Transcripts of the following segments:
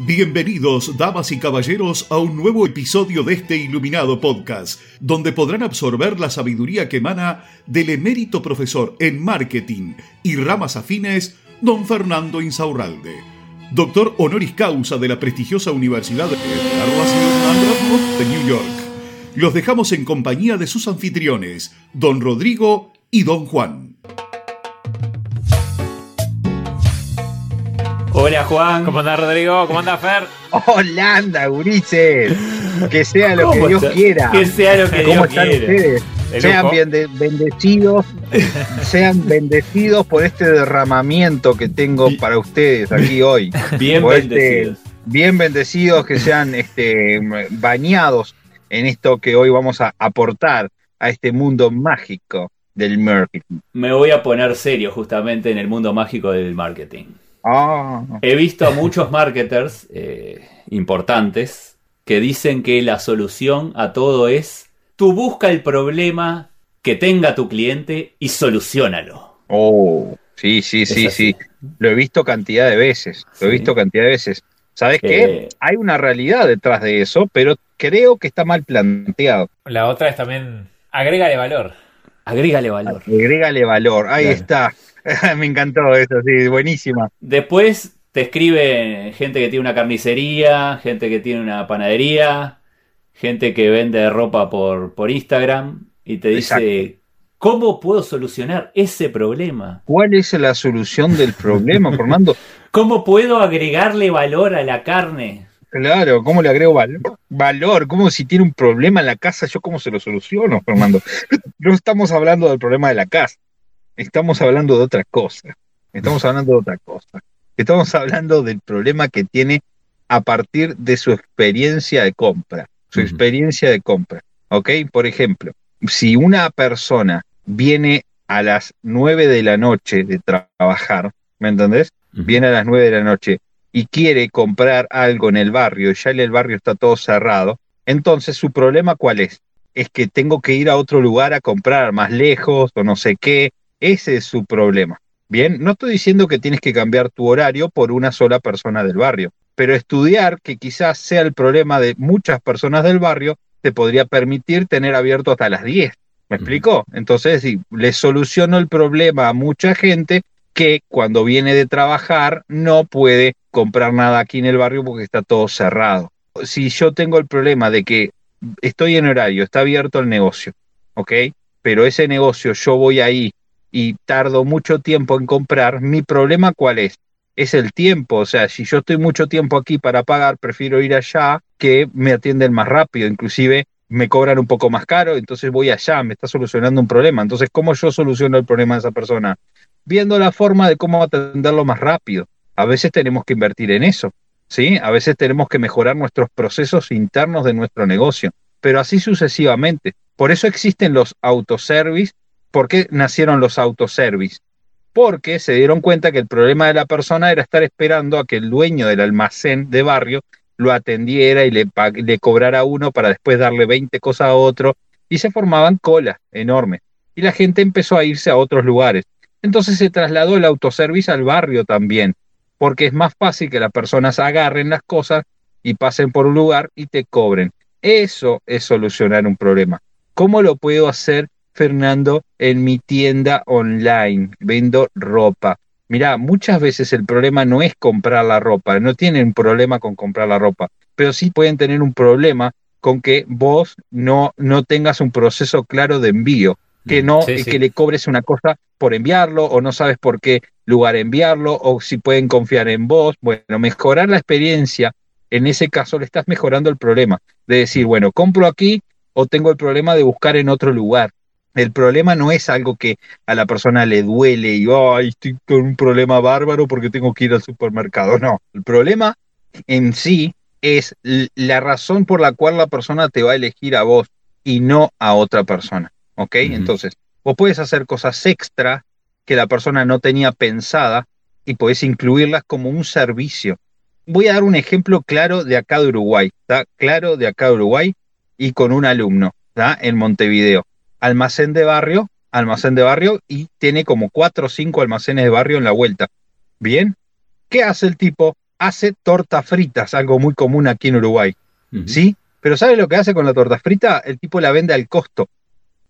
Bienvenidos, damas y caballeros, a un nuevo episodio de este iluminado podcast, donde podrán absorber la sabiduría que emana del emérito profesor en marketing y ramas afines, don Fernando Insaurralde, doctor honoris causa de la prestigiosa Universidad de de New York. Los dejamos en compañía de sus anfitriones, don Rodrigo y don Juan. Hola Juan. ¿Cómo anda Rodrigo? ¿Cómo anda Fer? Hola, anda, Gurices. Que sea lo que Dios quiera. Que sea lo que ¿Cómo Dios están quiere. ustedes? Sean bendecidos, sean bendecidos por este derramamiento que tengo para ustedes aquí hoy. Bien Por este- bendecidos. bien bendecidos, que sean este, bañados en esto que hoy vamos a aportar a este mundo mágico del marketing. Me voy a poner serio justamente en el mundo mágico del marketing. Ah, He visto a muchos marketers eh, importantes que dicen que la solución a todo es tú busca el problema que tenga tu cliente y solucionalo. oh, sí, sí, Es sí, así. sí. Lo he visto cantidad de veces. Lo he Sí. visto cantidad de veces. ¿Sabes Eh. qué? Hay una realidad detrás de eso, pero creo que está mal planteado. La otra es también agrégale valor. Agrégale valor. Agrégale valor. Ahí Claro. está. Me encantó eso, sí, buenísima. Después te escribe gente que tiene una carnicería, gente que tiene una panadería, gente que vende ropa por, por Instagram y te dice, ¿cómo puedo solucionar ese problema? ¿Cuál es la solución del problema, Fernando? ¿Cómo puedo agregarle valor a la carne? Claro, ¿cómo le agrego valor? Valor, como si tiene un problema en la casa, yo cómo se lo soluciono, Fernando. No estamos hablando del problema de la casa, estamos hablando de otra cosa. Estamos hablando de otra cosa. Estamos hablando del problema que tiene a partir de su experiencia de compra, su experiencia de compra. ¿Ok? Por ejemplo, si una persona viene a las nueve de la noche de trabajar, ¿me entendés? viene a las 9 de la noche y quiere comprar algo en el barrio y ya en el barrio está todo cerrado, entonces su problema cuál es? Es que tengo que ir a otro lugar a comprar más lejos o no sé qué. Ese es su problema. Bien, no estoy diciendo que tienes que cambiar tu horario por una sola persona del barrio, pero estudiar que quizás sea el problema de muchas personas del barrio te podría permitir tener abierto hasta las 10. ¿Me Ujú. explico? Entonces, si le soluciono el problema a mucha gente, que cuando viene de trabajar no puede comprar nada aquí en el barrio porque está todo cerrado. Si yo tengo el problema de que estoy en horario, está abierto el negocio, ¿ok? Pero ese negocio yo voy ahí y tardo mucho tiempo en comprar, mi problema cuál es? Es el tiempo, o sea, si yo estoy mucho tiempo aquí para pagar, prefiero ir allá que me atienden más rápido, inclusive me cobran un poco más caro, entonces voy allá, me está solucionando un problema. Entonces, ¿cómo yo soluciono el problema de esa persona? viendo la forma de cómo atenderlo más rápido. A veces tenemos que invertir en eso, ¿sí? A veces tenemos que mejorar nuestros procesos internos de nuestro negocio, pero así sucesivamente. Por eso existen los autoservice. ¿Por qué nacieron los autoservice? Porque se dieron cuenta que el problema de la persona era estar esperando a que el dueño del almacén de barrio lo atendiera y le, cobrara uno para después darle 20 cosas a otro y se formaban colas enormes. Y la gente empezó a irse a otros lugares. Entonces se trasladó el autoservice al barrio también, porque es más fácil que las personas agarren las cosas y pasen por un lugar y te cobren. Eso es solucionar un problema. ¿Cómo lo puedo hacer, Fernando, en mi tienda online? Vendo ropa. Mirá, muchas veces el problema no es comprar la ropa, no tienen problema con comprar la ropa, pero sí pueden tener un problema con que vos no, no tengas un proceso claro de envío que no Sí, eh, sí. que le cobres una cosa por enviarlo o no sabes por qué lugar enviarlo o si pueden confiar en vos. Bueno, mejorar la experiencia, en ese caso le estás mejorando el problema de decir, bueno, compro aquí o tengo el problema de buscar en otro lugar. El problema no es algo que a la persona le duele y ay, estoy con un problema bárbaro porque tengo que ir al supermercado. No, el problema en sí es la razón por la cual la persona te va a elegir a vos y no a otra persona. ¿Ok? Entonces, vos puedes hacer cosas extra que la persona no tenía pensada y podés incluirlas como un servicio. Voy a dar un ejemplo claro de acá de Uruguay, ¿está? Claro de acá de Uruguay y con un alumno, ¿está? En Montevideo. Almacén de barrio, almacén de barrio y tiene como cuatro o cinco almacenes de barrio en la vuelta. Bien, ¿qué hace el tipo? hace tortas fritas, algo muy común aquí en Uruguay. ¿Sí? Pero ¿sabe lo que hace con la torta frita? El tipo la vende al costo.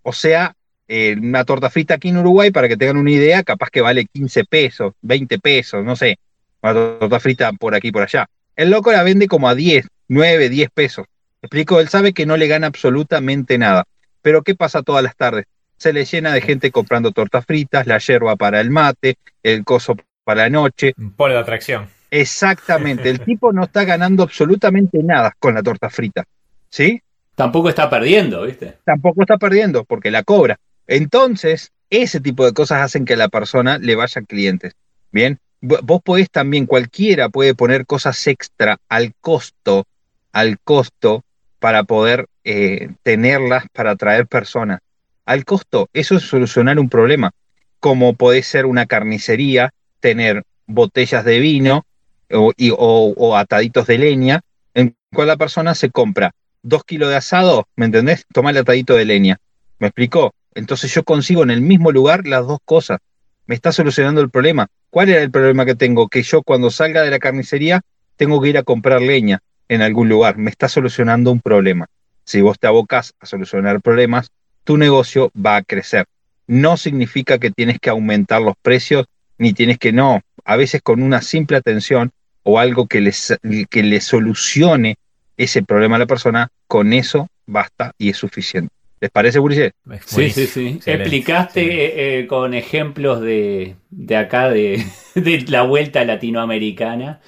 O sea, eh, una torta frita aquí en Uruguay, para que tengan una idea, capaz que vale 15 pesos, 20 pesos, no sé. Una torta frita por aquí, por allá. El loco la vende como a 10, 9, 10 pesos. ¿Me explico? Él sabe que no le gana absolutamente nada. Pero ¿qué pasa todas las tardes? Se le llena de gente comprando tortas fritas, la yerba para el mate, el coso para la noche. Un polo de atracción. Exactamente. El tipo no está ganando absolutamente nada con la torta frita. ¿Sí? Tampoco está perdiendo, ¿viste? tampoco está perdiendo porque la cobra. Entonces, ese tipo de cosas hacen que a la persona le vayan clientes. Bien, vos podés también, cualquiera puede poner cosas extra al costo, al costo para poder eh, tenerlas para atraer personas. Al costo, eso es solucionar un problema. Como puede ser una carnicería, tener botellas de vino o, ataditos de leña, en cual la persona se compra dos kilos de asado, ¿me entendés? Toma el atadito de leña. ¿Me explicó? Entonces yo consigo en el mismo lugar las dos cosas. Me está solucionando el problema. ¿Cuál era el problema que tengo? Que yo cuando salga de la carnicería tengo que ir a comprar leña en algún lugar. Me está solucionando un problema. Si vos te abocás a solucionar problemas, tu negocio va a crecer. No significa que tienes que aumentar los precios, ni tienes que no. A veces con una simple atención o algo que, les, que le solucione ese problema a la persona, con eso basta y es suficiente. ¿Les parece, Gurice? Sí, sí, sí. Excelente. Explicaste Sí. eh, eh, con ejemplos de, de acá, de, de la vuelta latinoamericana,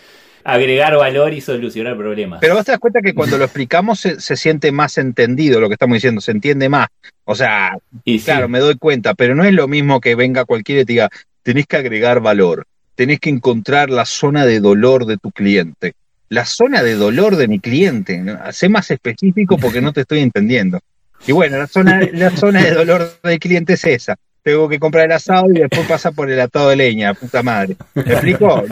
agregar valor y solucionar problemas. Pero vos te das cuenta que cuando lo explicamos se, se siente más entendido lo que estamos diciendo, se entiende más. O sea, y sí, claro, me doy cuenta, pero no es lo mismo que venga cualquiera y te diga, tenés que agregar valor, tenés que encontrar la zona de dolor de tu cliente. La zona de dolor de mi cliente, ¿no? sé más específico porque no te estoy entendiendo. Y bueno, la zona, la zona de dolor del cliente es esa. Tengo que comprar el asado y después pasa por el atado de leña, puta madre. ¿Me explico?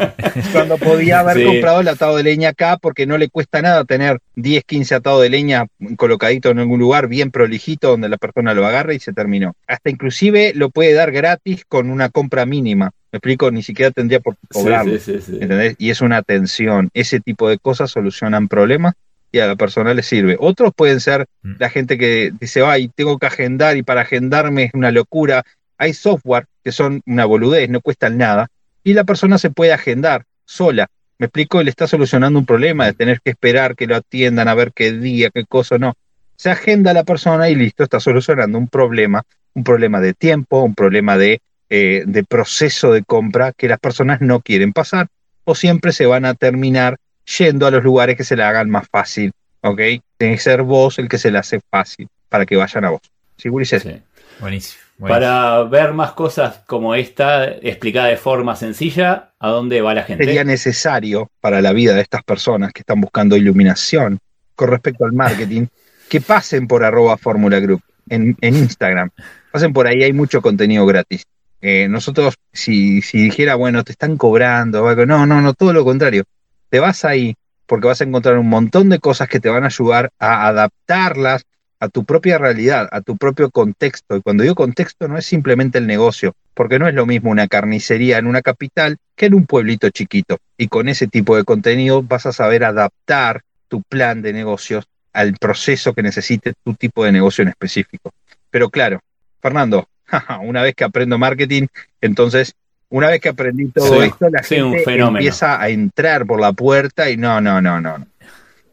Cuando podía haber Sí. comprado el atado de leña acá porque no le cuesta nada tener 10, 15 atados de leña colocadito en algún lugar bien prolijito donde la persona lo agarra y se terminó. Hasta inclusive lo puede dar gratis con una compra mínima. ¿Me explico? Ni siquiera tendría por qué sí, cobrarlo. sí, sí, sí. ¿entendés? Y es una atención. Ese tipo de cosas solucionan problemas y a la persona le sirve. Otros pueden ser Mm. la gente que dice, ay, tengo que agendar y para agendarme es una locura. Hay software que son una boludez, no cuestan nada, y la persona se puede agendar sola. Me explico, le está solucionando un problema de tener que esperar que lo atiendan a ver qué día, qué cosa, no. Se agenda la persona y listo, está solucionando un problema, un problema de tiempo, un problema de, eh, de proceso de compra que las personas no quieren pasar o siempre se van a terminar yendo a los lugares que se le hagan más fácil, ¿ok? Tiene que ser vos el que se le hace fácil para que vayan a vos. ¿Sí? Sí. Buenísimo. buenísimo. Para ver más cosas como esta, explicada de forma sencilla, ¿a dónde va la gente? Sería necesario para la vida de estas personas que están buscando iluminación con respecto al marketing que pasen por arroba Fórmula Group en, en Instagram. Pasen por ahí, hay mucho contenido gratis. Eh, nosotros, si, si dijera, bueno, te están cobrando, o algo, no, no, no, todo lo contrario. Te vas ahí porque vas a encontrar un montón de cosas que te van a ayudar a adaptarlas a tu propia realidad, a tu propio contexto. Y cuando digo contexto no es simplemente el negocio, porque no es lo mismo una carnicería en una capital que en un pueblito chiquito. Y con ese tipo de contenido vas a saber adaptar tu plan de negocios al proceso que necesite tu tipo de negocio en específico. Pero claro, Fernando, una vez que aprendo marketing, entonces, una vez que aprendí todo Sí, esto, la sí, gente empieza a entrar por la puerta y no, no, no, no. no.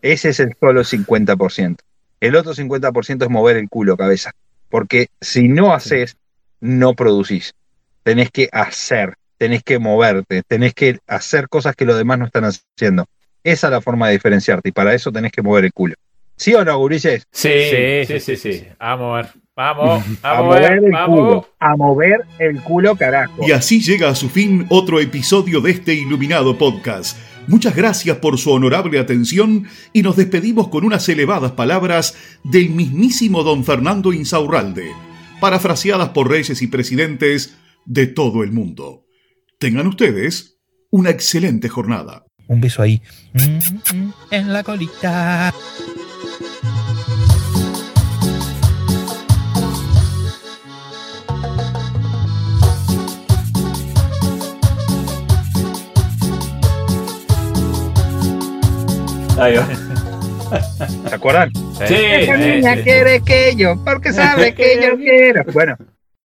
Ese es el solo 50%. El otro 50% es mover el culo, cabeza. Porque si no haces, no producís. Tenés que hacer, tenés que moverte, tenés que hacer cosas que los demás no están haciendo. Esa es la forma de diferenciarte y para eso tenés que mover el culo. ¿Sí o no, gurises? Sí, sí, sí, sí. Vamos a ver. Vamos, A vamos a mover ver. el Vamos. culo. A mover el culo, carajo. Y así llega a su fin otro episodio de este iluminado podcast. Muchas gracias por su honorable atención y nos despedimos con unas elevadas palabras del mismísimo don Fernando Insaurralde, parafraseadas por reyes y presidentes de todo el mundo. Tengan ustedes una excelente jornada. Un beso ahí. En la colita. Ahí va. ¿Se acuerdan? Sí, Esa niña quiere que yo, porque sabe que yo quiero. Bueno,